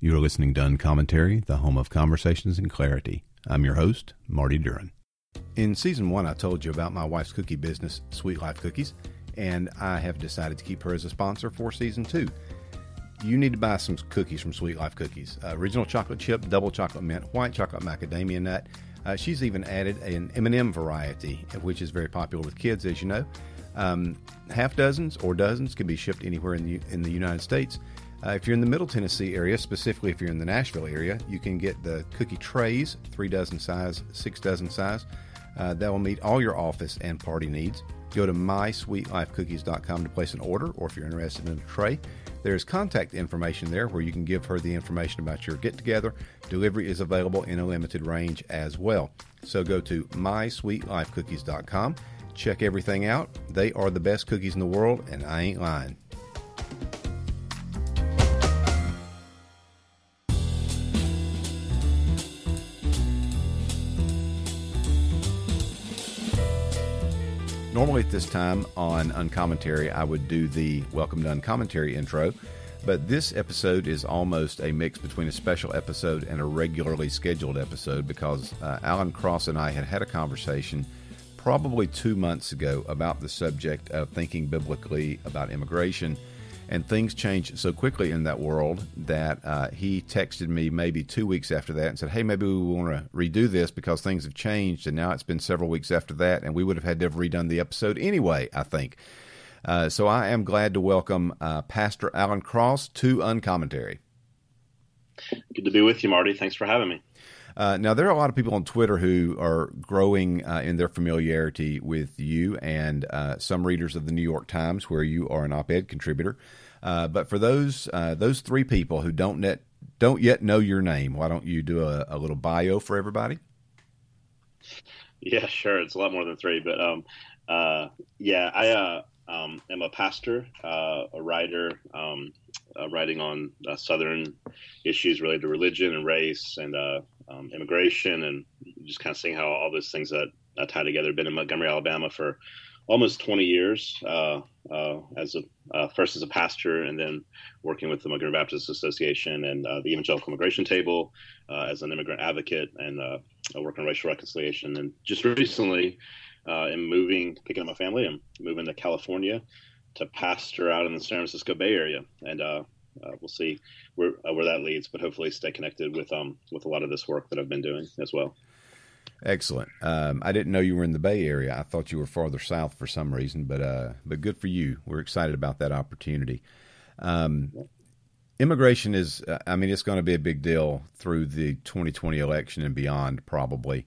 You are listening to Uncommentary, the home of conversations and clarity. I'm your host, Marty Duren. In season one, I told you about my wife's cookie business, Sweet Life Cookies, and I have decided to keep her as a sponsor for season two. You need to buy some cookies from Sweet Life Cookies. Uh, original chocolate chip, double chocolate mint, white chocolate macadamia nut. Uh, she's even added an M&M variety, which is very popular with kids, as you know. Um, half dozens or dozens can be shipped anywhere in the in the United States. Uh, if you're in the Middle Tennessee area, specifically if you're in the Nashville area, you can get the cookie trays, three dozen size, six dozen size. Uh, that will meet all your office and party needs. Go to mysweetlifecookies.com to place an order, or if you're interested in a tray, there's contact information there where you can give her the information about your get together. Delivery is available in a limited range as well. So go to mysweetlifecookies.com, check everything out. They are the best cookies in the world, and I ain't lying. Normally at this time on Uncommentary, I would do the Welcome to Uncommentary intro, but this episode is almost a mix between a special episode and a regularly scheduled episode because uh, Alan Cross and I had had a conversation probably two months ago about the subject of thinking biblically about immigration and things changed so quickly in that world that uh, he texted me maybe two weeks after that and said, "Hey, maybe we want to redo this because things have changed." And now it's been several weeks after that, and we would have had to have redone the episode anyway. I think. Uh, so I am glad to welcome uh, Pastor Alan Cross to Uncommentary. Good to be with you, Marty. Thanks for having me. Uh, now, there are a lot of people on Twitter who are growing uh, in their familiarity with you and uh, some readers of the New York Times, where you are an op ed contributor. Uh, but for those uh, those three people who don't net, don't yet know your name, why don't you do a, a, little bio for everybody? Yeah, sure. It's a lot more than three, but um, uh, yeah, I uh, um, am a pastor, uh, a writer, um, writing on Southern issues related to religion and race and um, immigration and just kind of seeing how all those things that, tie together. Been in Montgomery, Alabama for almost 20 years uh, uh, as a uh, first as a pastor and then working with the Montgomery Baptist Association and uh, the Evangelical Immigration Table uh, as an immigrant advocate and uh, working on racial reconciliation. And just recently, in moving, picking up my family, and moving to California to pastor out in the San Francisco Bay Area. And uh, we'll see where uh, where that leads, but hopefully stay connected with um with a lot of this work that I've been doing as well. Excellent. Um, I didn't know you were in the Bay Area. I thought you were farther south for some reason, but uh, but good for you. We're excited about that opportunity. Um, immigration is, uh, I mean, it's going to be a big deal through the 2020 election and beyond, probably.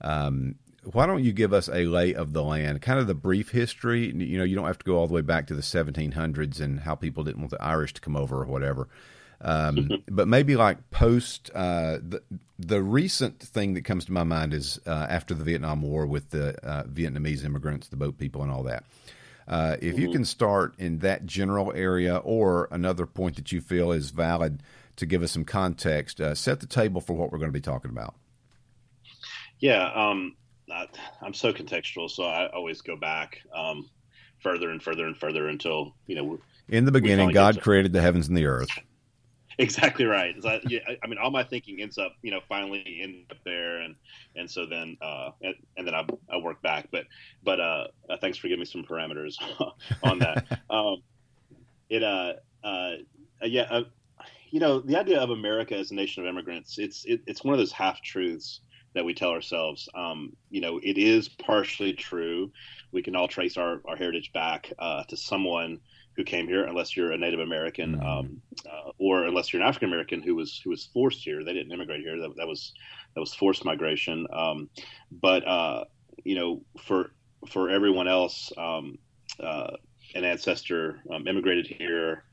Um, why don't you give us a lay of the land, kind of the brief history? You know, you don't have to go all the way back to the 1700s and how people didn't want the Irish to come over or whatever. Um, but maybe like post uh, the the recent thing that comes to my mind is uh, after the Vietnam War with the uh, Vietnamese immigrants, the boat people, and all that. Uh, if mm-hmm. you can start in that general area, or another point that you feel is valid to give us some context, uh, set the table for what we're going to be talking about. Yeah, um, not, I'm so contextual, so I always go back um, further and further and further until you know. In the beginning, God created the heavens and the earth. Exactly right. I, yeah, I mean, all my thinking ends up, you know, finally end up there, and and so then, uh, and, and then I, I work back. But but uh, uh, thanks for giving me some parameters on that. um, it uh, uh yeah, uh, you know, the idea of America as a nation of immigrants, it's it, it's one of those half truths that we tell ourselves. Um, you know, it is partially true. We can all trace our, our heritage back uh, to someone who came here, unless you're a Native American, mm-hmm. um, uh, or unless you're an African American who was who was forced here. They didn't immigrate here. That, that was that was forced migration. Um, but uh, you know, for for everyone else, um, uh, an ancestor um, immigrated here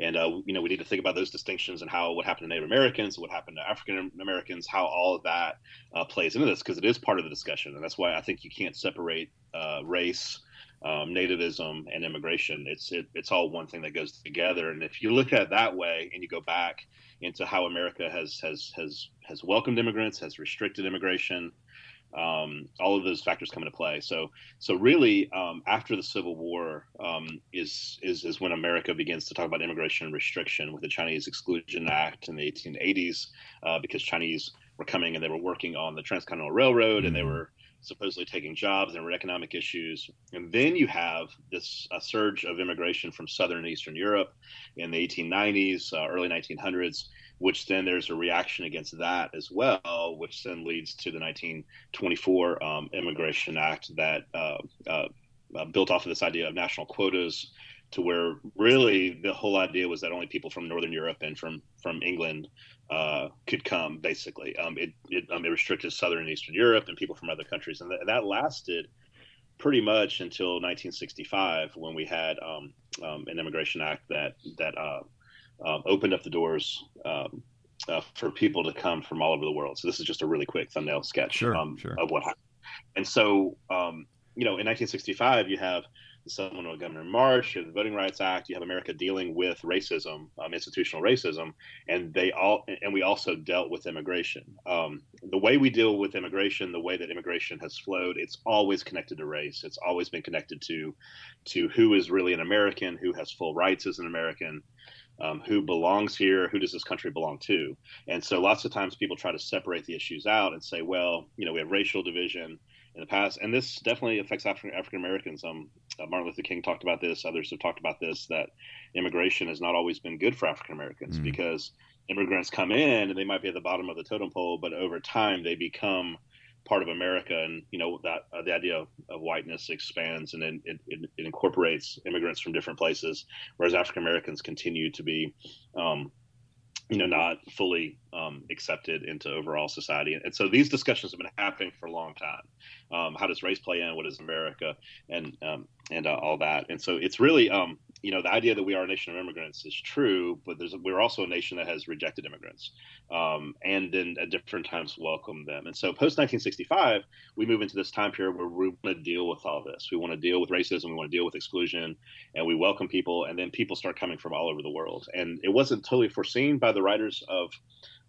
and uh, you know we need to think about those distinctions and how what happened to Native Americans, what happened to African Americans, how all of that uh, plays into this because it is part of the discussion, and that's why I think you can't separate uh, race, um, nativism, and immigration. It's it, it's all one thing that goes together, and if you look at it that way and you go back into how America has has has has welcomed immigrants, has restricted immigration. Um, all of those factors come into play. So, so really, um, after the Civil War um, is, is is when America begins to talk about immigration restriction with the Chinese Exclusion Act in the 1880s, uh, because Chinese were coming and they were working on the Transcontinental Railroad, and they mm-hmm. were supposedly taking jobs. And there were economic issues, and then you have this a surge of immigration from Southern and Eastern Europe in the 1890s, uh, early 1900s which then there's a reaction against that as well, which then leads to the 1924 um, Immigration Act that uh, uh, uh, built off of this idea of national quotas, to where really the whole idea was that only people from Northern Europe and from from England uh, could come. Basically, um, it it, um, it, restricted Southern and Eastern Europe and people from other countries, and th- that lasted pretty much until 1965 when we had um, um, an immigration act that that uh, um, opened up the doors um, uh, for people to come from all over the world. So this is just a really quick thumbnail sketch sure, um, sure. of what happened. And so, um, you know, in 1965, you have the Seminole Governor March, you have the Voting Rights Act, you have America dealing with racism, um, institutional racism, and they all, and we also dealt with immigration. Um, the way we deal with immigration, the way that immigration has flowed, it's always connected to race. It's always been connected to, to who is really an American, who has full rights as an American um, who belongs here, who does this country belong to? And so lots of times people try to separate the issues out and say, well, you know, we have racial division in the past, and this definitely affects African African Americans. Um, uh, Martin Luther King talked about this. Others have talked about this. That immigration has not always been good for African Americans mm. because immigrants come in and they might be at the bottom of the totem pole, but over time they become part of America, and you know that uh, the idea of, of, whiteness expands and it, it, it, incorporates immigrants from different places, whereas African Americans continue to be, um, you know, not fully um, accepted into overall society. And so these discussions have been happening for a long time. Um, how does race play in? What is America? And um, and uh, all that. And so it's really um, you know, the idea that we are a nation of immigrants is true, but there's we're also a nation that has rejected immigrants, um, and then at different times welcomed them. And so, post 1965, we move into this time period where we want to deal with all this. We want to deal with racism, we want to deal with exclusion, and we welcome people. And then people start coming from all over the world. And it wasn't totally foreseen by the writers of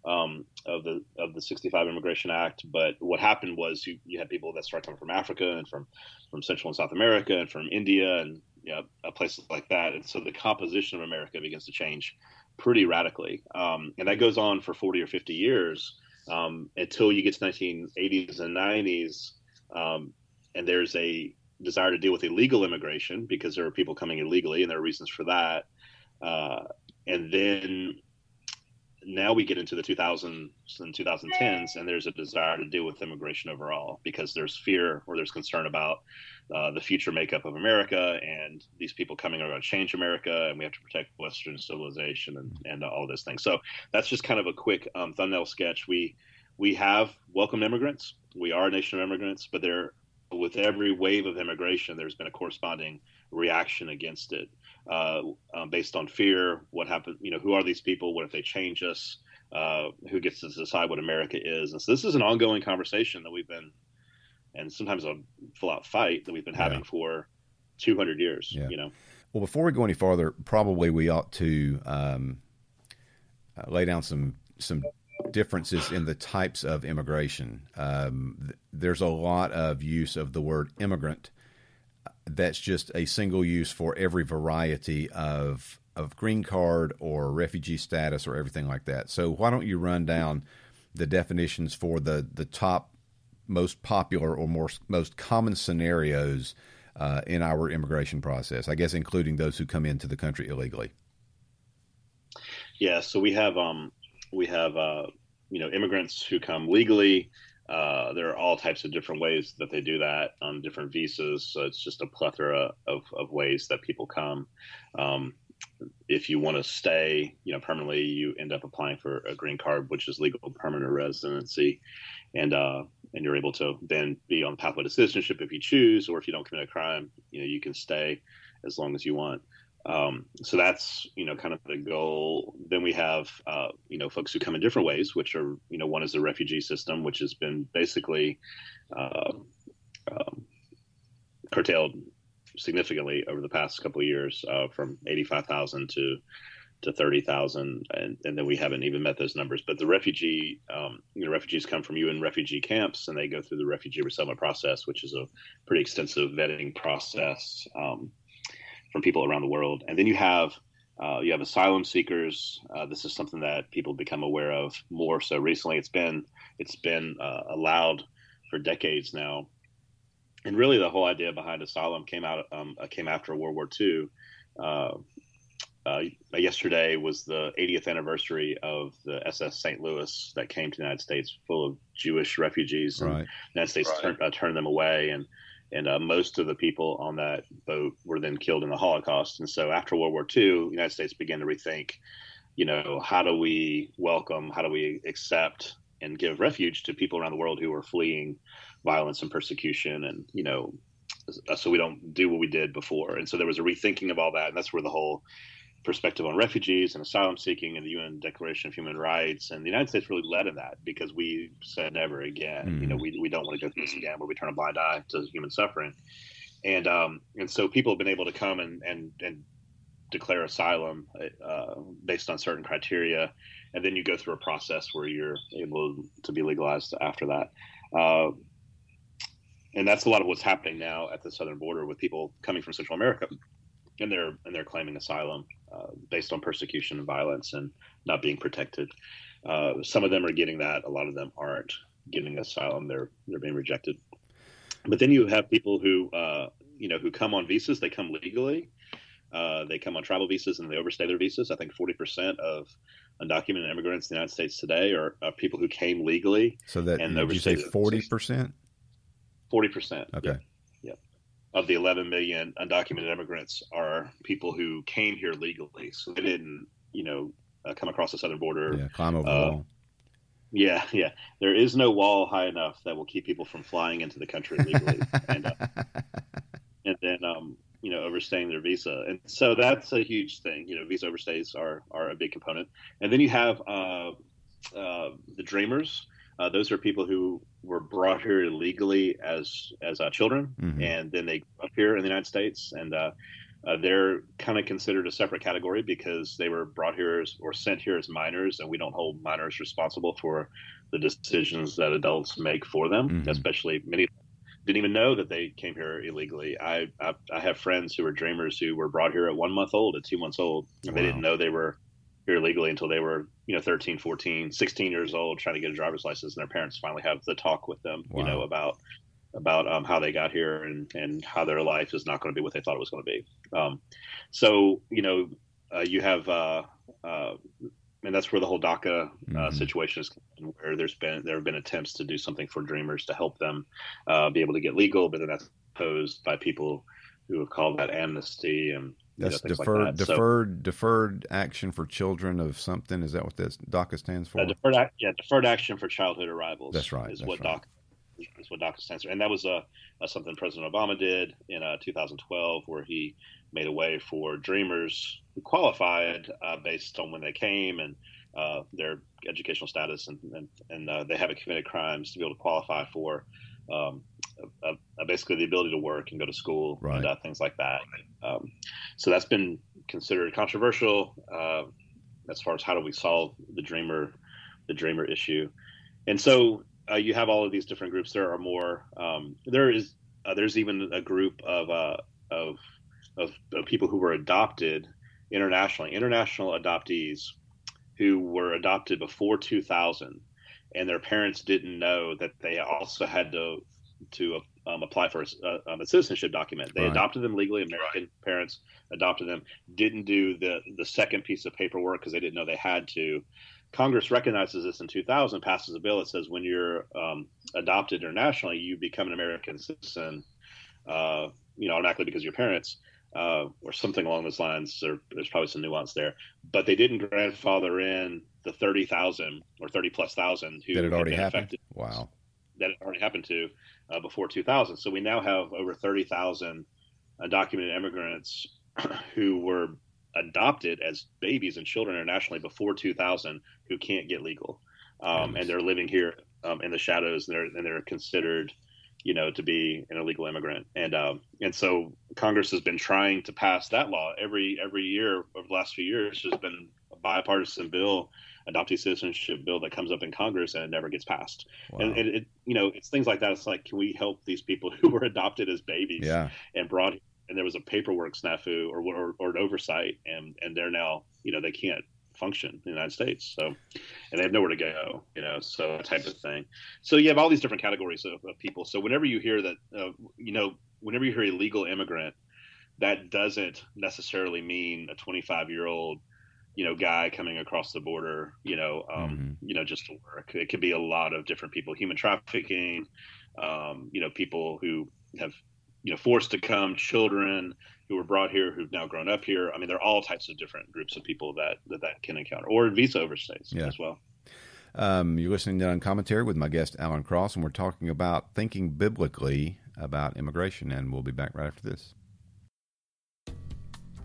um, of the of the 65 Immigration Act. But what happened was you, you had people that started coming from Africa and from from Central and South America and from India and you know, places like that. And so the composition of America begins to change pretty radically. Um, and that goes on for 40 or 50 years um, until you get to 1980s and 90s. Um, and there's a desire to deal with illegal immigration because there are people coming illegally and there are reasons for that. Uh, and then now we get into the 2000s and 2010s and there's a desire to deal with immigration overall because there's fear or there's concern about uh, the future makeup of america and these people coming are going to change america and we have to protect western civilization and, and all those things. So that's just kind of a quick um, thumbnail sketch. We we have welcomed immigrants. We are a nation of immigrants but there with every wave of immigration there's been a corresponding reaction against it uh, um, based on fear. What happened? You know, who are these people? What if they change us? Uh, who gets to decide what America is? And so this is an ongoing conversation that we've been, and sometimes a full out fight that we've been having yeah. for 200 years. Yeah. You know. Well, before we go any farther, probably we ought to um, uh, lay down some some differences in the types of immigration. Um, th- there's a lot of use of the word immigrant that's just a single use for every variety of of green card or refugee status or everything like that. So why don't you run down the definitions for the the top most popular or more most common scenarios uh, in our immigration process? I guess including those who come into the country illegally. Yeah, so we have um, we have uh, you know immigrants who come legally uh, there are all types of different ways that they do that on different visas. So it's just a plethora of, of ways that people come. Um, if you want to stay, you know, permanently, you end up applying for a green card, which is legal permanent residency, and uh, and you're able to then be on the pathway to citizenship if you choose, or if you don't commit a crime, you know, you can stay as long as you want. Um, so that's you know kind of the goal. Then we have uh, you know folks who come in different ways, which are you know one is the refugee system, which has been basically uh, um, curtailed significantly over the past couple of years, uh, from eighty five thousand to to 30,000 and, and then we haven't even met those numbers. But the refugee um, you know refugees come from UN refugee camps and they go through the refugee resettlement process which is a pretty extensive vetting process. Um, from people around the world and then you have uh, you have asylum seekers uh, this is something that people become aware of more so recently it's been it's been uh, allowed for decades now and really the whole idea behind asylum came out um, came after World War II uh, uh, yesterday was the 80th anniversary of the SS St. Louis that came to the United States full of Jewish refugees. And right. the United States right. turned, uh, turned them away, and and uh, most of the people on that boat were then killed in the Holocaust. And so after World War II, the United States began to rethink, you know, how do we welcome, how do we accept and give refuge to people around the world who are fleeing violence and persecution, and you know, so we don't do what we did before. And so there was a rethinking of all that, and that's where the whole perspective on refugees and asylum seeking and the UN Declaration of Human Rights. And the United States really led in that because we said never again. Mm-hmm. You know, we, we don't want to go through this again where we turn a blind eye to human suffering. And um, and so people have been able to come and and, and declare asylum uh, based on certain criteria, and then you go through a process where you're able to be legalized after that. Uh, and that's a lot of what's happening now at the southern border with people coming from Central America and they're and they're claiming asylum uh, based on persecution and violence and not being protected. Uh, some of them are getting that. A lot of them aren't getting asylum. They're they're being rejected. But then you have people who uh, you know who come on visas. They come legally. Uh, they come on travel visas and they overstay their visas. I think forty percent of undocumented immigrants in the United States today are, are people who came legally. So that and did you say forty percent? Forty percent. Okay of the 11 million undocumented immigrants are people who came here legally. So they didn't, you know, uh, come across the southern border. Yeah, climb over uh, the wall. Yeah, yeah. There is no wall high enough that will keep people from flying into the country legally, and, uh, and then um, you know overstaying their visa. And so that's a huge thing. You know, visa overstays are are a big component. And then you have uh, uh the dreamers. Uh, those are people who were brought here illegally as as uh, children, mm-hmm. and then they grew up here in the United States, and uh, uh, they're kind of considered a separate category because they were brought here as, or sent here as minors, and we don't hold minors responsible for the decisions that adults make for them, mm-hmm. especially many didn't even know that they came here illegally. I, I, I have friends who are dreamers who were brought here at one month old, at two months old, and wow. they didn't know they were here legally until they were you know 13 14 16 years old trying to get a driver's license and their parents finally have the talk with them wow. you know about about um, how they got here and and how their life is not going to be what they thought it was going to be um, so you know uh, you have uh, uh, and that's where the whole DACA uh, mm-hmm. situation is where there's been there have been attempts to do something for dreamers to help them uh, be able to get legal but then that's opposed by people who have called that amnesty and that's know, deferred like that. deferred so, deferred action for children of something. Is that what this DACA stands for? Uh, deferred, yeah, deferred action for childhood arrivals. That's right. Is that's what right. DACA is what DACA stands for, and that was a, a something President Obama did in uh, 2012, where he made a way for Dreamers who qualified uh, based on when they came and uh, their educational status, and and, and uh, they haven't committed crimes to be able to qualify for um, uh, uh, basically the ability to work and go to school right. and uh, things like that. Um, so that's been considered controversial uh, as far as how do we solve the dreamer the dreamer issue. And so uh, you have all of these different groups. There are more. Um, there is uh, there's even a group of, of of of people who were adopted internationally, international adoptees who were adopted before 2000 and their parents didn't know that they also had to to um, apply for a, um, a, citizenship document. They right. adopted them legally. American right. parents adopted them. Didn't do the the second piece of paperwork because they didn't know they had to. Congress recognizes this in 2000, passes a bill that says when you're um, adopted internationally, you become an American citizen. Uh, you know, automatically because your parents. Uh, or something along those lines. There, there's probably some nuance there, but they didn't grandfather in the thirty thousand or thirty plus thousand who that had already happened. Affected, wow, that already happened to uh, before 2000. So we now have over 30,000 undocumented immigrants who were adopted as babies and children internationally before 2000 who can't get legal, um, and they're living here um, in the shadows. And they're and they're considered you know, to be an illegal immigrant. And um, and so Congress has been trying to pass that law every every year over the last few years. There's been bipartisan bill, adoptee citizenship bill that comes up in Congress and it never gets passed. Wow. And, and, it, you know, it's things like that. It's like, can we help these people who were adopted as babies yeah. and brought and there was a paperwork snafu or, or, or an oversight and and they're now you know they can't function in the United States. So, and they have nowhere to go, you know, so type of thing. So you have all these different categories of, of people. So whenever you hear that, uh, you know, whenever you hear illegal immigrant, that doesn't necessarily mean a 25 year old, you know, guy coming across the border, you know, um, mm-hmm. you know, just to work. It could be a lot of different people, human trafficking, um, you know, people who have, you know, forced to come, children, who were brought here who've now grown up here. I mean, there are all types of different groups of people that that, that can encounter, or visa overstays yeah. as well. Um, you're listening to Uncommentary with my guest Alan Cross, and we're talking about thinking biblically about immigration. And we'll be back right after this.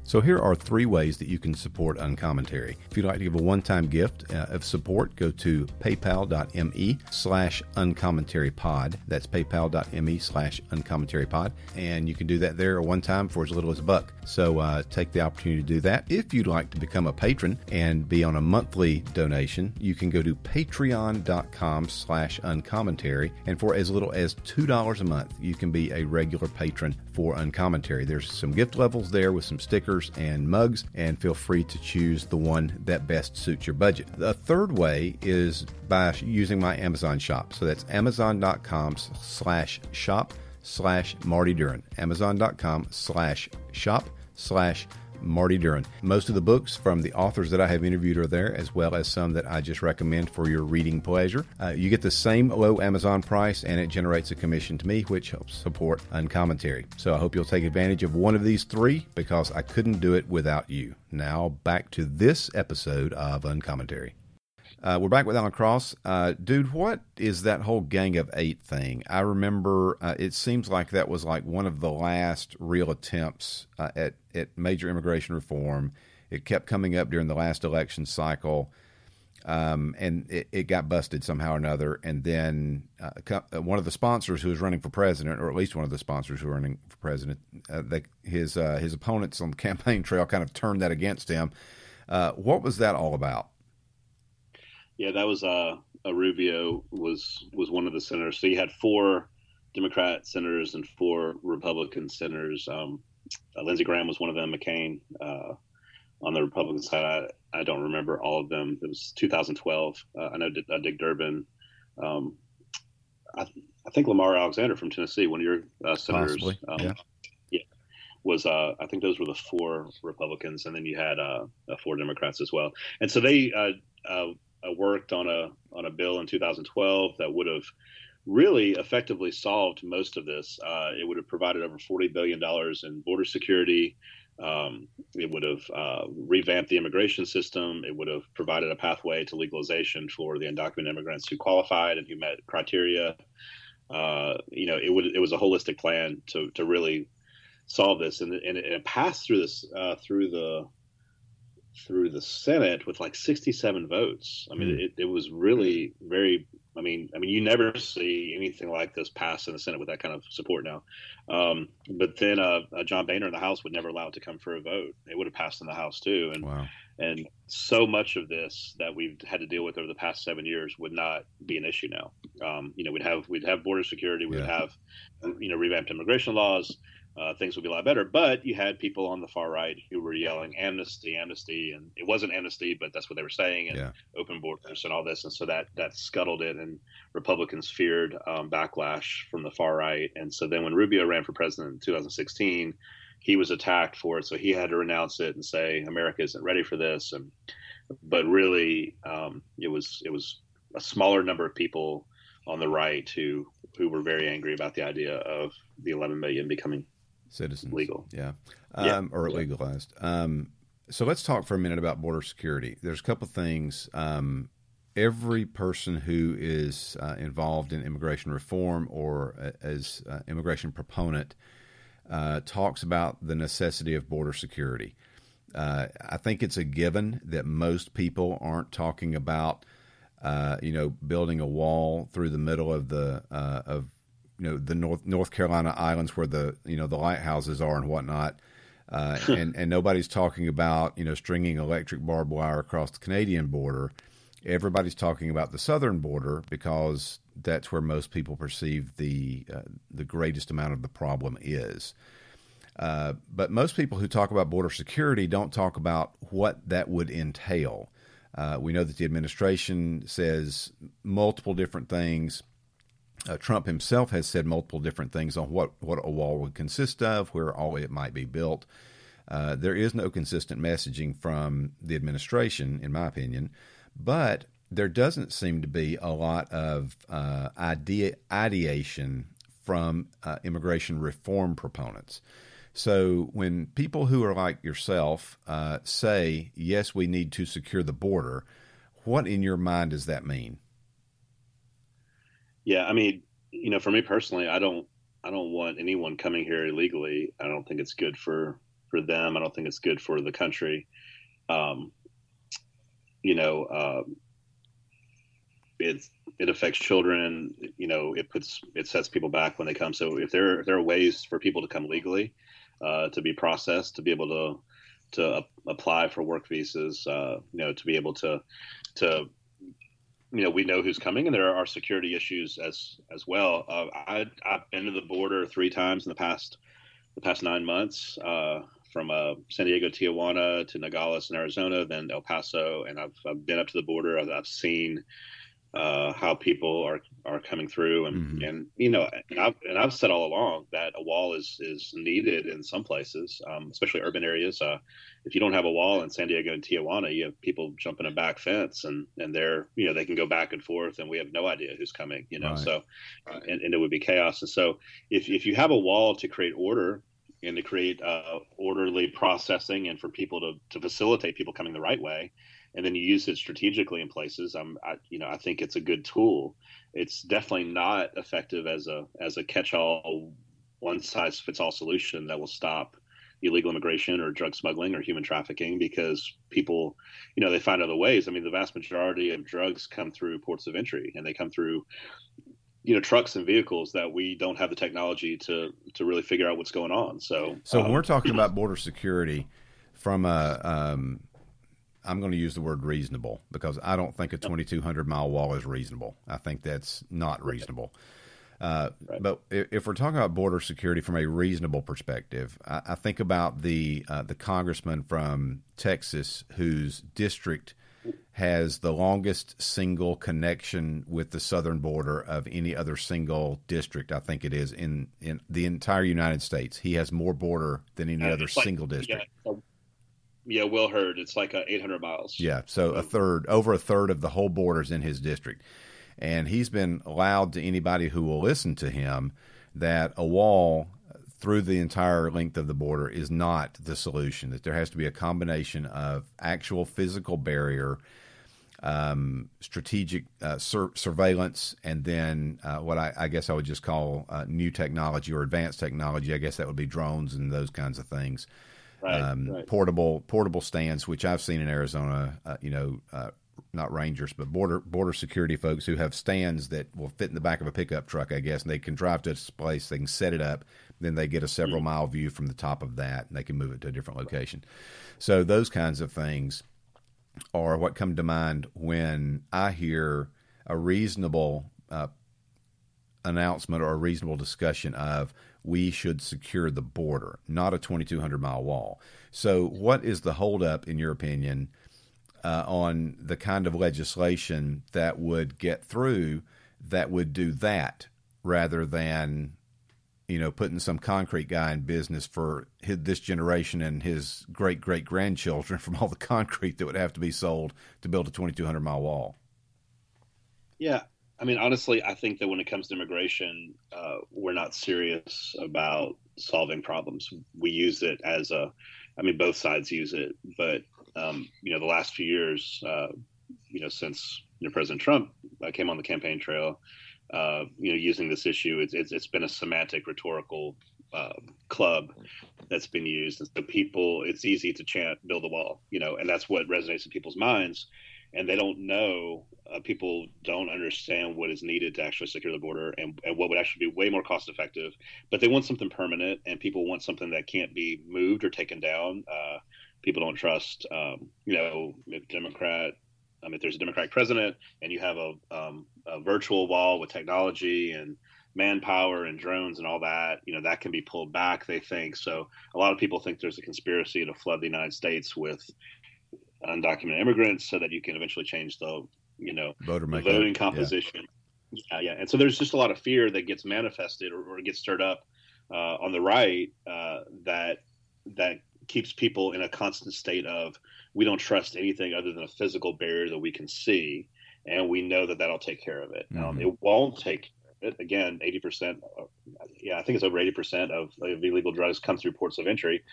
So here are three ways that you can support Uncommentary. If you'd like to give a one-time gift uh, of support, go to paypal.me slash uncommentary-pod. That's paypal.me slash uncommentary-pod. And you can do that there one time for as little as a buck. So uh, take the opportunity to do that. If you'd like to become a patron and be on a monthly donation, you can go to patreon.com slash uncommentary. And for as little as $2 a month, you can be a regular patron for Uncommentary. There's some gift levels there with some stickers and mugs, and feel free to choose the one that best suits your budget. The third way is by using my Amazon shop. So that's amazon.com slash shop slash Marty Duren. Amazon.com slash shop slash Marty Duren. Most of the books from the authors that I have interviewed are there, as well as some that I just recommend for your reading pleasure. Uh, you get the same low Amazon price, and it generates a commission to me, which helps support Uncommentary. So I hope you'll take advantage of one of these three because I couldn't do it without you. Now back to this episode of Uncommentary. Uh, we're back with Alan Cross. Uh, dude, what is that whole Gang of Eight thing? I remember uh, it seems like that was like one of the last real attempts uh, at, at major immigration reform. It kept coming up during the last election cycle, um, and it, it, got busted somehow or another. And then uh, uh, one of the sponsors who was running for president, or at least one of the sponsors who were running for president, they, his, his opponents on the campaign trail kind of turned that against him. what was that all about? Yeah, that was uh, a Rubio was was one of the senators. So you had four Democrat senators and four Republican senators. Um, uh, Lindsey Graham was one of them. McCain uh, on the Republican side. I, I don't remember all of them. It was 2012. Uh, I know D- uh, Dick Durbin. Um, I, I, think Lamar Alexander from Tennessee, one of your uh, senators. Um, yeah. yeah. Was uh, I think those were the four Republicans, and then you had four Democrats as well. And so they uh, worked on a on a bill in 2012 that would have really effectively solved most of this. Uh, it would have provided over 40 billion dollars in border security. Um, it would have uh, revamped the immigration system. It would have provided a pathway to legalization for the undocumented immigrants who qualified and who met criteria. Uh, you know, it would it was a holistic plan to to really solve this, and, and it, it passed through this uh, through the through the Senate with like 67 votes. I mean, mm. it, it was really very. I mean, I mean, you never see anything like this pass in the Senate with that kind of support now. Um, but then uh, uh, John Boehner in the House would never allow it to come for a vote. It would have passed in the House too, and wow. and so much of this that we've had to deal with over the past seven years would not be an issue now. Um, you know, we'd have we'd have border security, we'd yeah. have you know revamped immigration laws uh, things would be a lot better. But you had people on the far right who were yelling amnesty, amnesty, and it wasn't amnesty, but that's what they were saying, and yeah. open borders and all this, and so that that scuttled it, and Republicans feared um, backlash from the far right, and so then when Rubio ran for president in 2016, he was attacked for it, so he had to renounce it and say America isn't ready for this, and but really um, it was it was a smaller number of people on the right who who were very angry about the idea of the 11 million becoming citizens legal. Yeah, um, yeah. or legalized. Um, so let's talk for a minute about border security. There's a couple things. Um, every person who is uh, involved in immigration reform or uh, as uh, immigration proponent uh, talks about the necessity of border security. Uh, I think it's a given that most people aren't talking about, uh, you know, building a wall through the middle of the of you know the North North Carolina islands where the you know the lighthouses are and whatnot. Uh, and and nobody's talking about you know stringing electric barbed wire across the Canadian border. Everybody's talking about the southern border because that's where most people perceive the uh, the greatest amount of the problem is. Uh, but most people who talk about border security don't talk about what that would entail. Uh, we know that the administration says multiple different things. Uh, Trump himself has said multiple different things on what, what a wall would consist of, where all it might be built. Uh, there is no consistent messaging from the administration, in my opinion, but there doesn't seem to be a lot of uh, idea, ideation from uh, immigration reform proponents. So when people who are like yourself uh, say, yes, we need to secure the border, what in your mind does that mean? Yeah, I mean, you know, for me personally, I don't, I don't want anyone coming here illegally. I don't think it's good for for them. I don't think it's good for the country. Um, you know, um, it it affects children. You know, it puts it sets people back when they come. So if there if there are ways for people to come legally, uh, to be processed, to be able to to apply for work visas, uh, you know, to be able to to you know we know who's coming, and there are security issues as as well. Uh, I I've been to the border three times in the past the past nine months, uh, from uh, San Diego, Tijuana to Nogales in Arizona, then El Paso, and I've, I've been up to the border. I've, I've seen uh, how people are are coming through, and mm-hmm. and you know, and I've and I've said all along that a wall is is needed in some places, um, especially urban areas. Uh, if you don't have a wall in San Diego and Tijuana, you have people jumping a back fence, and and they're you know they can go back and forth, and we have no idea who's coming, you know. Right. So, uh, and, and it would be chaos. And so, if if you have a wall to create order and to create uh, orderly processing and for people to to facilitate people coming the right way, and then you use it strategically in places. I'm, I, you know, I think it's a good tool. It's definitely not effective as a as a catch-all, one size fits all solution that will stop illegal immigration or drug smuggling or human trafficking because people, you know, they find other ways. I mean, the vast majority of drugs come through ports of entry, and they come through you know trucks and vehicles that we don't have the technology to to really figure out what's going on so so um, when we're talking about border security from a um, I'm going to use the word reasonable because I don't think a 2,200 mile wall is reasonable. I think that's not reasonable. Uh, right. But if we're talking about border security from a reasonable perspective, I, I think about the uh, the congressman from Texas whose district has the longest single connection with the southern border of any other single district. I think it is in in the entire United States. He has more border than any other like, single district. Yeah, yeah, Will Hurd. It's like uh, 800 miles. Yeah, so a third, over a third of the whole borders in his district, and he's been allowed to anybody who will listen to him that a wall through the entire length of the border is not the solution. That there has to be a combination of actual physical barrier. Um, strategic uh, sur- surveillance, and then uh, what I, I, guess I would just call uh, new technology or advanced technology. I guess that would be drones and those kinds of things right, um, right. portable portable stands, which I've seen in Arizona. Uh, you know, uh, not rangers, but border border security folks who have stands that will fit in the back of a pickup truck, I guess, and they can drive to a place, they can set it up, then they get a several mm-hmm. mile view from the top of that, and they can move it to a different location. So those kinds of things are what come to mind when I hear a reasonable uh, announcement or a reasonable discussion of we should secure the border, not a 2,200 mile wall. So, what is the holdup, in your opinion, uh, on the kind of legislation that would get through that would do that rather than, you know, putting some concrete guy in business for his, this generation and his great great grandchildren from all the concrete that would have to be sold to build a 2,200 mile wall? Yeah, I mean, honestly, I think that when it comes to immigration, uh, we're not serious about solving problems. We use it as a, I mean, both sides use it, but um, you know, the last few years, uh, you know, since you know, President Trump uh, came on the campaign trail, uh, you know, using this issue, it's, it's, it's been a semantic, rhetorical uh, club that's been used, and so people, it's easy to chant "build a wall," you know, and that's what resonates in people's minds, and they don't know uh, people don't understand what is needed to actually secure the border and, and what would actually be way more cost effective. But they want something permanent, and people want something that can't be moved or taken down. Uh, people don't trust, um, you know, Democrat. Mean, if there's a Democratic president and you have a, um, a virtual wall with technology and manpower and drones and all that, you know, that can be pulled back, they think. So a lot of people think there's a conspiracy to flood the United States with undocumented immigrants so that you can eventually change the, you know, Voter the voting composition. Yeah. yeah. yeah, And so there's just a lot of fear that gets manifested or, or gets stirred up uh, on the right uh, that that keeps people in a constant state of we don't trust anything other than a physical barrier that we can see, and we know that that'll take care of it. Mm-hmm. Um, it won't take again, 80%, yeah, I think it's over 80% of, of illegal drugs come through ports of entry.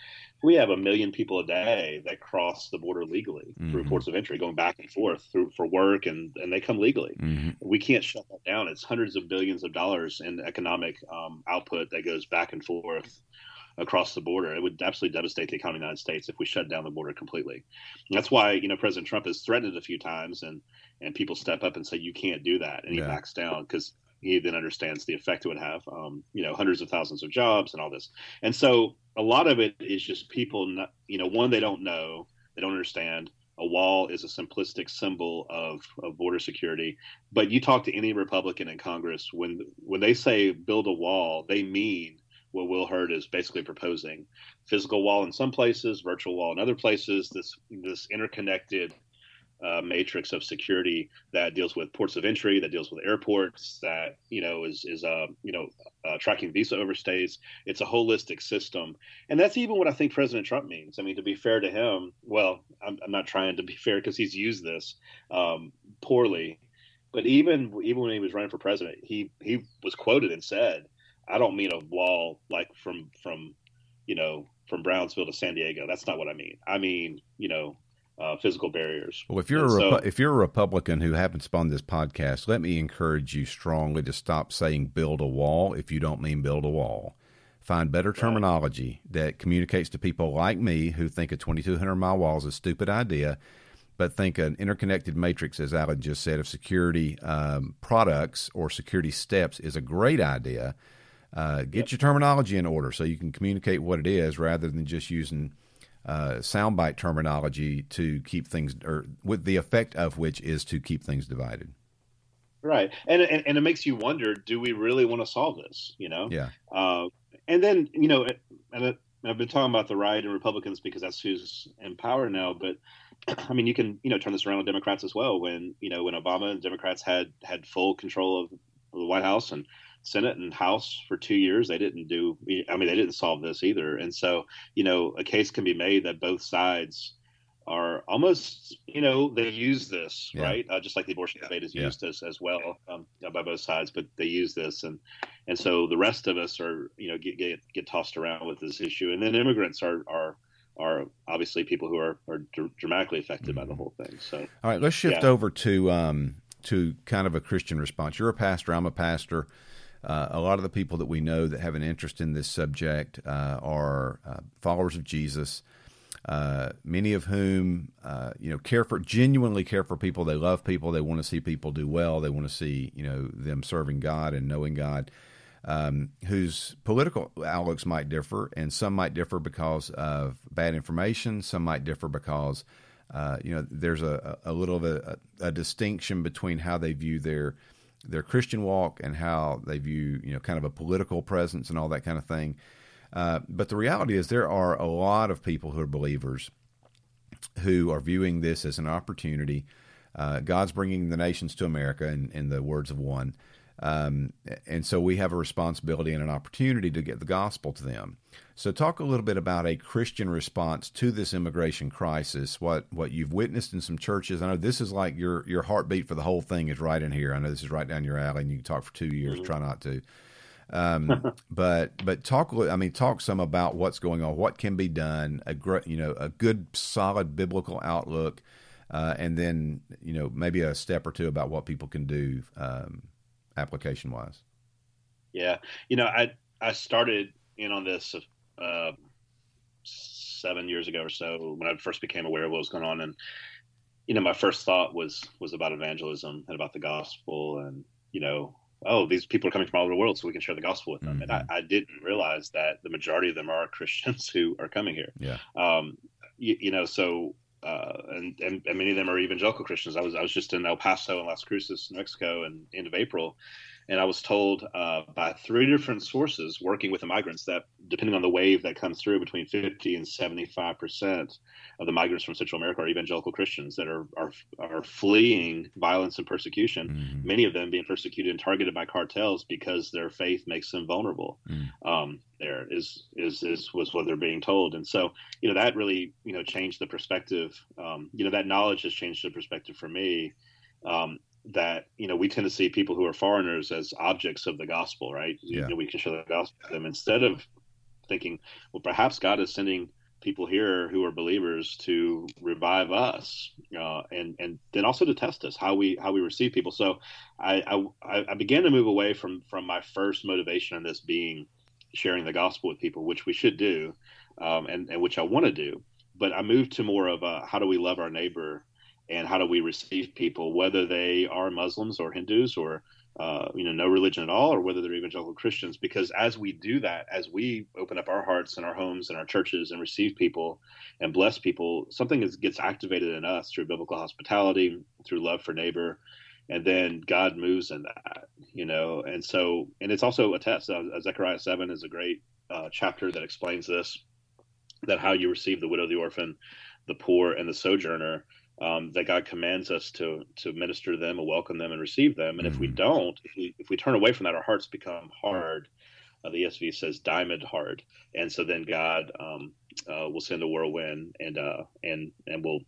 We have a million people a day that cross the border legally mm-hmm. through ports of entry, going back and forth through for work, and, and they come legally. Mm-hmm. We can't shut that down. It's hundreds of billions of dollars in economic um, output that goes back and forth across the border. It would absolutely devastate the economy of the United States if we shut down the border completely. And that's why you know President Trump has threatened it a few times, and and people step up and say you can't do that, and he backs down because he then understands the effect it would have. Um, you know, hundreds of thousands of jobs and all this. And so a lot of it is just people, not, you know, one they don't know, they don't understand. A wall is a simplistic symbol of, of border security. But you talk to any Republican in Congress when when they say build a wall, they mean what Will Hurd is basically proposing: physical wall in some places, virtual wall in other places. This this interconnected uh, matrix of security that deals with ports of entry, that deals with airports, that you know is is uh, you know uh, tracking visa overstays. It's a holistic system, and that's even what I think President Trump means. I mean, to be fair to him, well, I'm, I'm not trying to be fair because he's used this um, poorly, but even even when he was running for president, he he was quoted and said, "I don't mean a wall like from from you know from Brownsville to San Diego. That's not what I mean. I mean you know." Uh, physical barriers. Well, if you're a so, if you're a Republican who happens upon this podcast, let me encourage you strongly to stop saying "build a wall" if you don't mean build a wall. Find better terminology right. that communicates to people like me who think a 2,200 mile wall is a stupid idea, but think an interconnected matrix, as Alan just said, of security um, products or security steps is a great idea. Uh, get yep. your terminology in order so you can communicate what it is rather than just using uh, soundbite terminology to keep things, or with the effect of which is to keep things divided. Right, and and, and it makes you wonder: Do we really want to solve this? You know? Yeah. Uh, and then you know, and it, I've been talking about the right and Republicans because that's who's in power now. But I mean, you can you know turn this around on Democrats as well. When you know when Obama and Democrats had had full control of the White House and Senate and House for two years. They didn't do. I mean, they didn't solve this either. And so, you know, a case can be made that both sides are almost, you know, they use this yeah. right, uh, just like the abortion debate is used yeah. as as well um, by both sides. But they use this, and and so the rest of us are, you know, get get, get tossed around with this issue, and then immigrants are are are obviously people who are are dramatically affected mm-hmm. by the mm-hmm. whole thing. So, all right, let's shift yeah. over to um, to kind of a Christian response. You're a pastor. I'm a pastor. Uh, a lot of the people that we know that have an interest in this subject uh, are uh, followers of Jesus. Uh, many of whom, uh, you know, care for genuinely care for people. They love people. They want to see people do well. They want to see, you know, them serving God and knowing God. Um, whose political outlooks might differ, and some might differ because of bad information. Some might differ because, uh, you know, there's a, a little of a, a, distinction between how they view their their Christian walk and how they view, you know, kind of a political presence and all that kind of thing. Uh, but the reality is, there are a lot of people who are believers who are viewing this as an opportunity. Uh, God's bringing the nations to America, in, in the words of one. Um, and so we have a responsibility and an opportunity to get the gospel to them. So, talk a little bit about a Christian response to this immigration crisis. What what you've witnessed in some churches. I know this is like your your heartbeat for the whole thing is right in here. I know this is right down your alley, and you can talk for two years. Mm-hmm. Try not to. Um, but but talk. I mean, talk some about what's going on. What can be done? A great, you know, a good, solid biblical outlook, uh, and then you know maybe a step or two about what people can do um, application wise. Yeah, you know, I I started in on this uh, seven years ago or so when I first became aware of what was going on, and you know, my first thought was was about evangelism and about the gospel, and you know, oh, these people are coming from all over the world, so we can share the gospel with them. Mm-hmm. And I, mm-hmm. I, didn't realize that the majority of them are Christians who are coming here. Yeah. Um, you, you know, so uh, and, and, and many of them are evangelical Christians. I was I was just in El Paso and Las Cruces, New Mexico, in end of April, and I was told uh, by three different sources working with the migrants that depending on the wave that comes through, between 50 and 75 percent of the migrants from Central America are evangelical Christians that are are, are fleeing violence and persecution. Mm-hmm. Many of them being persecuted and targeted by cartels because their faith makes them vulnerable. Mm-hmm. Um, there is is is was what they're being told, and so you know that really you know changed the perspective. Um, you know that knowledge has changed the perspective for me. Um, that you know we tend to see people who are foreigners as objects of the gospel, right? Yeah. You know, we can show the gospel to them instead of thinking, well, perhaps God is sending people here who are believers to revive us, uh, and and then also to test us how we how we receive people. So I, I I began to move away from from my first motivation in this being sharing the gospel with people, which we should do, um, and and which I want to do. But I moved to more of a how do we love our neighbor and how do we receive people, whether they are Muslims or Hindus or uh, you know no religion at all, or whether they're evangelical Christians. Because as we do that, as we open up our hearts and our homes and our churches and receive people and bless people, something is, gets activated in us through biblical hospitality, through love for neighbor. And then God moves in that, you know, and so, and it's also a test. Uh, Zechariah 7 is a great uh, chapter that explains this that how you receive the widow, the orphan, the poor, and the sojourner um, that God commands us to to minister to them and welcome them and receive them. And mm-hmm. if we mm-hmm. don't, if we if we turn away from that, our hearts become hard. Uh, the ESV says diamond hard, and so then God um, uh, will send a whirlwind and uh, and and will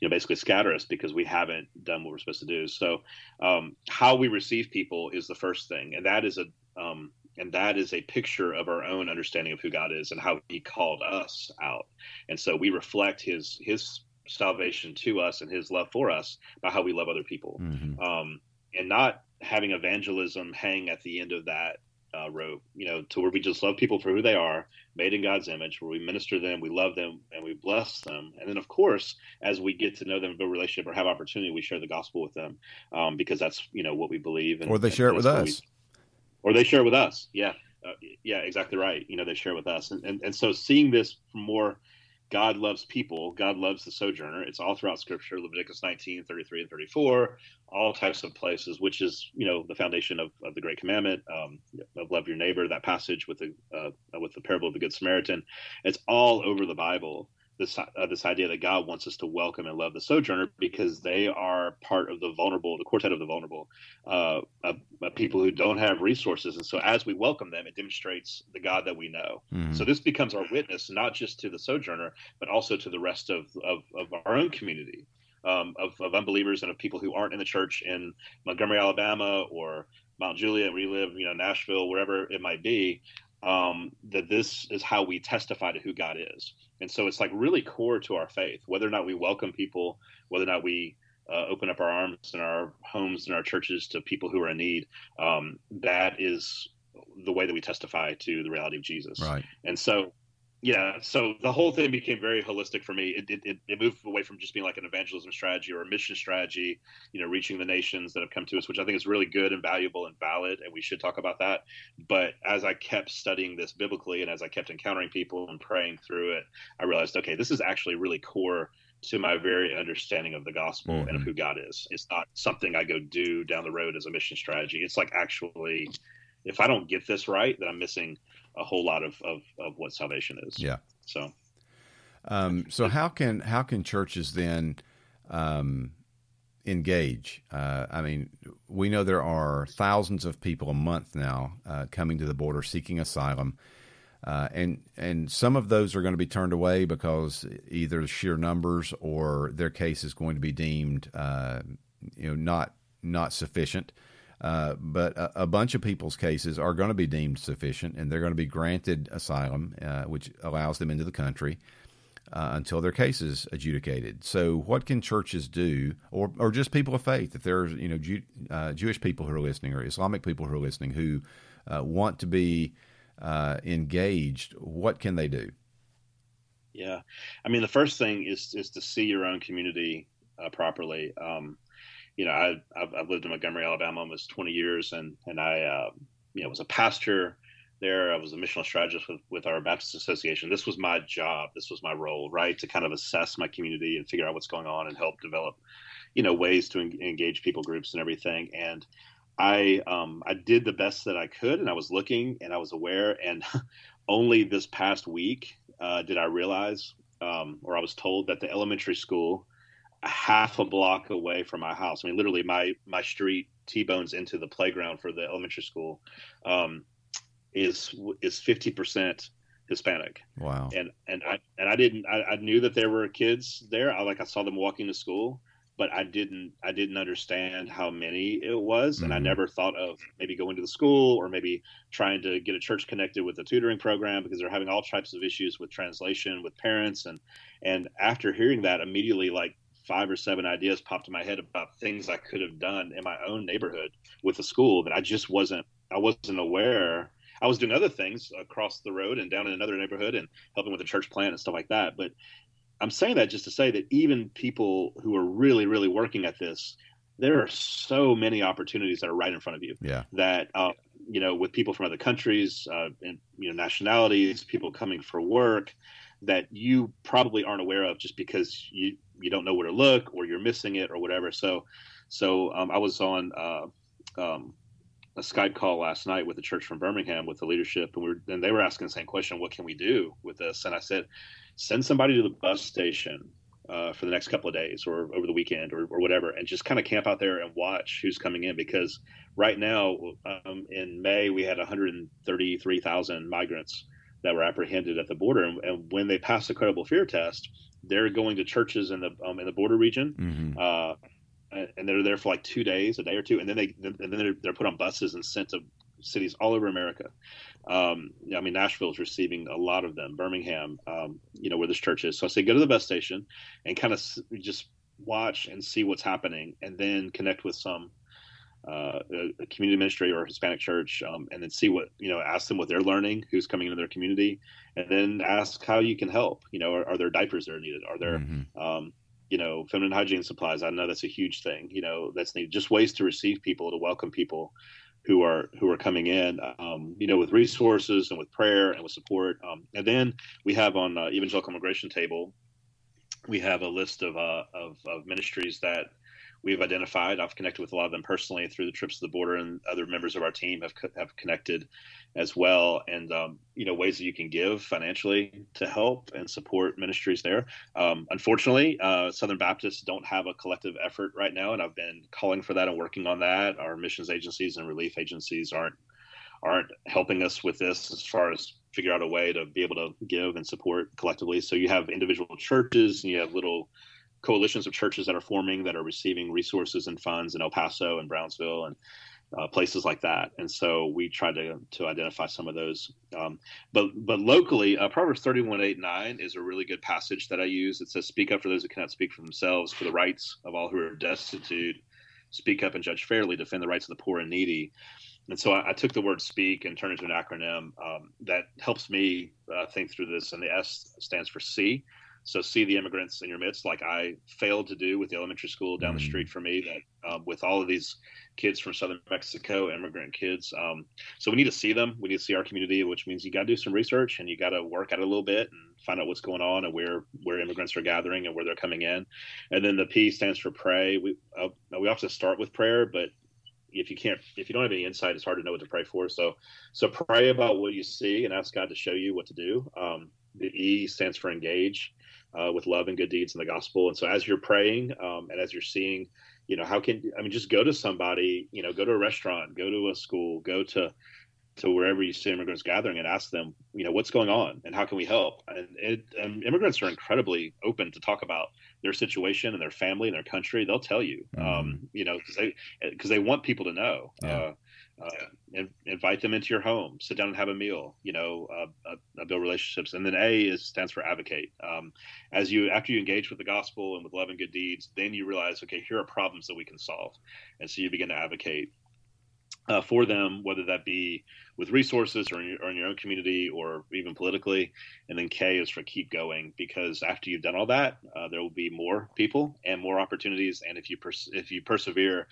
you know basically scatter us because we haven't done what we're supposed to do. So um, how we receive people is the first thing, and that is a um, and that is a picture of our own understanding of who God is and how He called us out. And so we reflect His His salvation to us and his love for us by how we love other people. Mm-hmm. um, and not having evangelism hang at the end of that uh, rope you know to where we just love people for who they are made in god's image where we minister them we love them and we bless them. And then of course as we get to know them build a relationship or have opportunity we share the gospel with them um, because that's you know what we believe and, or they share it with us we, or they share it with us. Yeah. Uh, yeah exactly right. You know they share with us. And, and and so seeing this from more God loves people. God loves the sojourner. It's all throughout Scripture, Leviticus 19, 33, and 34, all types of places, which is, you know, the foundation of, of the Great Commandment um, of love your neighbor. That passage with the uh, with the parable of the Good Samaritan. It's all over the Bible this uh, this idea that God wants us to welcome and love the sojourner because they are part of the vulnerable, the quartet of the vulnerable, uh, of, of people who don't have resources. And so, as we welcome them, it demonstrates the God that we know. Mm-hmm. So this becomes our witness, not just to the sojourner, but also to the rest of of, of our own community. Um, of, of unbelievers and of people who aren't in the church in Montgomery, Alabama, or Mount Juliet, where you live, you know, Nashville, wherever it might be, um, that this is how we testify to who God is. And so it's like really core to our faith, whether or not we welcome people, whether or not we uh, open up our arms and our homes and our churches to people who are in need. Um, that is the way that we testify to the reality of Jesus. Right. And so yeah so the whole thing became very holistic for me it, it, it, moved away from just being like an evangelism strategy or a mission strategy you know reaching the nations that have come to us which i think is really good and valuable and valid and we should talk about that but as i kept studying this biblically and as i kept encountering people and praying through it i realized okay this is actually really core to my very understanding of the gospel mm-hmm. and of mm-hmm. who god is it's not something i go do down the road as a mission strategy it's like actually if i don't get this right then i'm missing a whole lot of, of, of what salvation is. Yeah. So, um, so how can how can churches then um, engage? Uh, I mean, we know there are thousands of people a month now uh, coming to the border seeking asylum. Uh, and and some of those are going to be turned away because either sheer numbers or their case is going to be deemed, uh, you know, not not sufficient. Uh, but a, a, bunch of people's cases are going to be deemed sufficient, and they're going to be granted asylum, uh, which allows them into the country uh, until their case is adjudicated. So, what can churches do, or or just people of faith, if there's you know Jew, uh, Jewish people who are listening or Islamic people who are listening who uh, want to be engaged, what can they do? Yeah, I mean, the first thing is is to see your own community properly. Um, you know, I, I've, I've, lived in Montgomery, Alabama, almost 20 years, and and I, uh, you know, was a pastor there. I was a missional strategist with, with our Baptist Association. This was my job. This was my role, right, to kind of assess my community and figure out what's going on and help develop, you know, ways to en- engage people groups and everything. And I um, I did the best that I could, and I was looking and I was aware. And only this past week uh, did I realize, um, or I was told that the elementary school, half a block away from my house, I mean, literally my my street t-bones into the playground for the elementary school, um, is is fifty percent Hispanic. Wow. And and I and I didn't I, I knew that there were kids there. I like I saw them walking to school, but I didn't I didn't understand how many it was, mm-hmm. and I mm-hmm. never thought of maybe going to the school or maybe trying to get a church connected with the tutoring program because they're having all types of issues with translation with parents and and after hearing that immediately like five or seven ideas popped in my head about things I could have done in my own neighborhood with the school that I just wasn't I wasn't aware I was doing other things across the road and down in another neighborhood and helping with the church plant and stuff like that. But I'm saying that just to say that even people who are really, really working at this, there are so many opportunities that are right in front of you. Yeah. That uh, you know, with people from other countries, uh, and you know, nationalities, people coming for work, that you probably aren't aware of just because you you don't know where to look or you're missing it or whatever. So, so um, I was on. Uh, um, a Skype call last night with the church from Birmingham with the leadership, and we were, and they were asking the same question: What can we do with this? And I said, send somebody to the bus station uh, for the next couple of days or over the weekend or, or whatever, and just kind of camp out there and watch who's coming in. Because right now, um, in May, we had 133,000 migrants that were apprehended at the border, and, and, when they pass the credible fear test, they're going to churches in the um, in the border region. Mm-hmm. Uh, and they're there for like two days, a day or two, and then they and then they're, they're put on buses and sent to cities all over America. Um, I mean, Nashville is receiving a lot of them. Birmingham, um, you know, where this church is. So I say go to the bus station and kind of just watch and see what's happening, and then connect with some uh, a community ministry or a Hispanic church, um, and then see what you know. Ask them what they're learning, who's coming into their community, and then ask how you can help. You know, are, are there diapers that are needed? Are there mm-hmm. um, you know, feminine hygiene supplies. I know that's a huge thing. You know, that's needed. Just ways to receive people, to welcome people who are who are coming in. Um, you know, with resources and with prayer and with support. Um, and then we have on uh, Evangelical Immigration Table, we have a list of, uh, of, of ministries that we've identified. I've connected with a lot of them personally through the trips to the border, and other members of our team have have connected as well. And um, you know, ways that you can give financially to help and support ministries there. Um, unfortunately, uh, Southern Baptists don't have a collective effort right now, and I've been calling for that and working on that. Our missions agencies and relief agencies aren't aren't helping us with this as far as figure out a way to be able to give and support collectively. So you have individual churches and you have little coalitions of churches that are forming that are receiving resources and funds in El Paso and Brownsville and uh, places like that. And so we tried to to identify some of those. Um, but but locally, uh, Proverbs thirty one eight nine is a really good passage that I use. It says, "Speak up for those who cannot speak for themselves, for the rights of all who are destitute. Speak up and judge fairly. Defend the rights of the poor and needy." And so I, I took the word "speak" and turned it into an acronym um, that helps me uh, think through this. And the S stands for C so see the immigrants in your midst, like I failed to do with the elementary school down mm-hmm. the street from me. That um, with all of these kids from southern Mexico, immigrant kids. Um, so we need to see them. We need to see our community, which means you got to do some research and you got to work at it a little bit and find out what's going on and where where immigrants are gathering and where they're coming in. And then the P stands for pray. We uh, we often start with prayer, but if you can't if you don't have any insight it's hard to know what to pray for so so pray about what you see and ask god to show you what to do um, the e stands for engage uh, with love and good deeds in the gospel. And so as you're praying um, and as you're seeing, you know, how can I mean, just go to somebody, you know, go to a restaurant, go to a school, go to to wherever you see immigrants gathering and ask them, you know, what's going on and how can we help? And, it, and immigrants are incredibly open to talk about their situation and their family and their country. They'll tell you, mm-hmm. um, you know, because they because they want people to know. Yeah. Uh, uh, invite them into your home, sit down and have a meal. You know, uh, uh, build relationships. And then A is stands for advocate. Um, as you after you engage with the gospel and with love and good deeds, then you realize, okay, here are problems that we can solve, and so you begin to advocate. uh, for them, whether that be with resources or in, your, or in, your, own community or even politically. And then K is for keep going because after you've done all that, uh, there will be more people and more opportunities. And if you pers- if you persevere,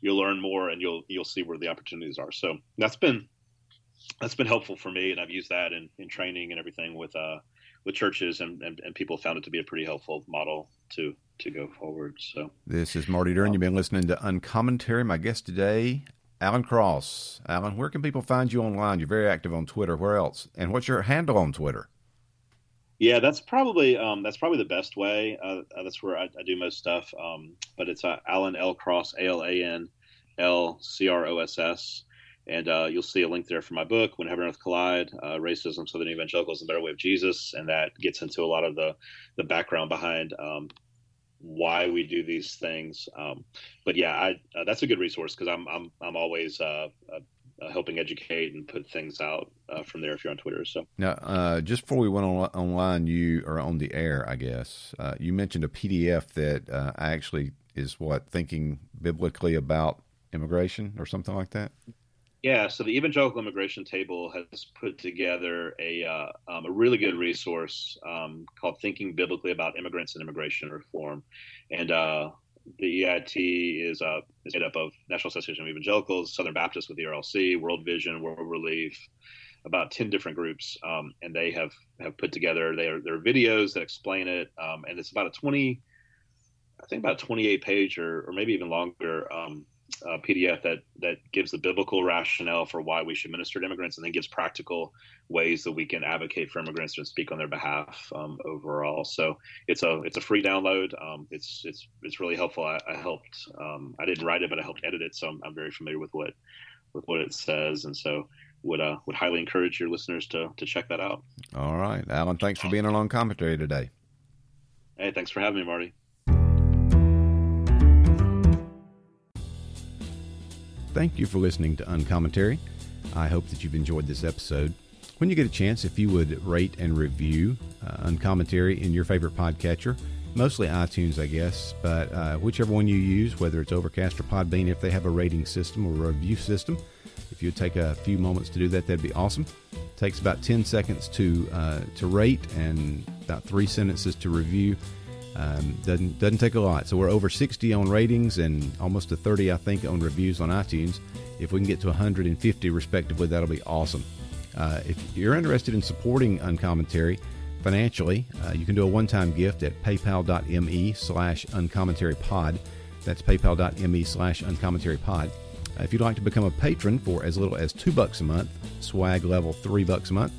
you'll learn more and you'll you'll see where the opportunities are. So that's been that's been helpful for me, and I've used that in, in training and everything with uh with churches, and, and, and people found it to be a pretty helpful model to to go forward. So this is Marty Duren. You've been listening to Uncommentary. My guest today, Alan Cross. Alan, where can people find you online? You're very active on Twitter. Where else? And what's your handle on Twitter? Yeah, that's probably um, that's probably the best way. Uh, that's where I, I, do most stuff. Um, but it's uh, Alan L Cross, A L A N L C R O S S, and uh, you'll see a link there for my book, When Heaven and Earth Collide: uh, Racism, Southern Evangelicals, and the Better Way of Jesus, and that gets into a lot of the the background behind um, why we do these things. Um, but yeah, I, uh, that's a good resource because I'm I'm I'm always uh, uh, uh, helping educate and put things out uh, from there if you're on Twitter. So now, uh, just before we went on, online, you are on the air, I guess. you mentioned a PDF that actually is what thinking biblically about immigration or something like that. Yeah, so the Evangelical Immigration Table has put together a uh, um, a really good resource um, called "Thinking Biblically About Immigrants and Immigration Reform," and uh, the EIT is uh, is made up of National Association of Evangelicals, Southern Baptists with the ERLC, World Vision, World Relief, about ten different groups, um, and they have have put together their their videos that explain it, um, and it's about a twenty, I think about twenty eight page or or maybe even longer um, uh, PDF that that gives the biblical rationale for why we should minister to immigrants, and then gives practical ways that we can advocate for immigrants and speak on their behalf um, overall. So it's a it's a free download. Um, it's it's it's really helpful. I, I helped. Um, I didn't write it, but I helped edit it, so I'm, I'm, very familiar with what with what it says, and so would uh, would highly encourage your listeners to to check that out. All right, Alan. Thanks for being on commentary today. Hey, thanks for having me, Marty. Thank you for listening to Uncommentary. I hope that you've enjoyed this episode. When you get a chance, if you would rate and review uh, Uncommentary in your favorite podcatcher, mostly iTunes, I guess, but uh, whichever one you use, whether it's Overcast or Podbean, if they have a rating system or a review system, if you'd take a few moments to do that, that'd be awesome. It takes about 10 seconds to uh, to rate and about three sentences to review. Um, doesn't doesn't take a lot. So we're over 60 on ratings and almost a 30, I think, on reviews on iTunes. If we can get to 150 respectively, that'll be awesome. Uh, if you're interested in supporting Uncommentary financially, uh, you can do a one-time gift at paypal.me slash uncommentary-pod. That's paypal.me slash uncommentary-pod. Uh, if you'd like to become a patron for as little as two bucks a month, swag level three bucks a month,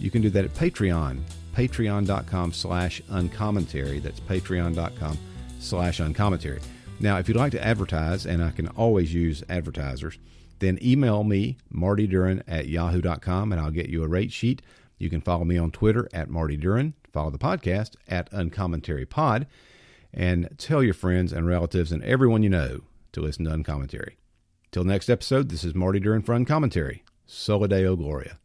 you can do that at Patreon patreon.com slash uncommentary. That's patreon.com slash uncommentary. Now, if you'd like to advertise, and I can always use advertisers, then email me, Marty Duren at yahoo.com, and I'll get you a rate sheet. You can follow me on Twitter at Marty Duren, follow the podcast at Uncommentary Pod, and tell your friends and relatives and everyone you know to listen to Uncommentary. Till next episode, this is Marty Duren for Uncommentary. Sola Deo Gloria.